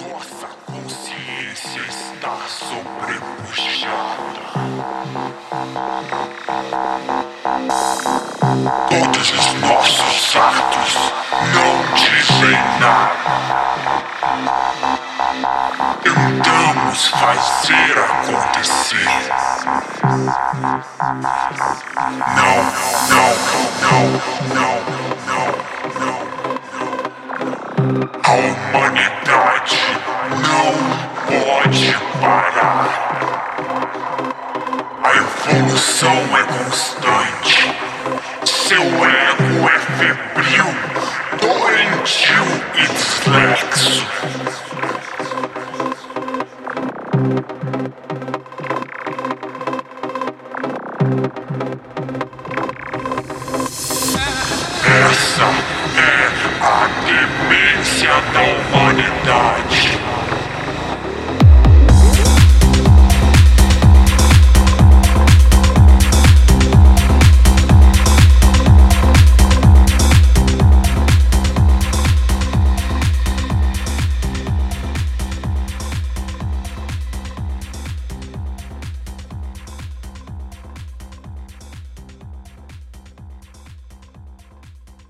Nossa consciência está sobrepuxada. Todos os nossos atos não dizem nada. Tentamos fazer acontecer. Não, não, não, não, não, não. A humanidade Evolução é constante. Seu ego é febril, doentio e dislexo. Essa é a demência da humanidade.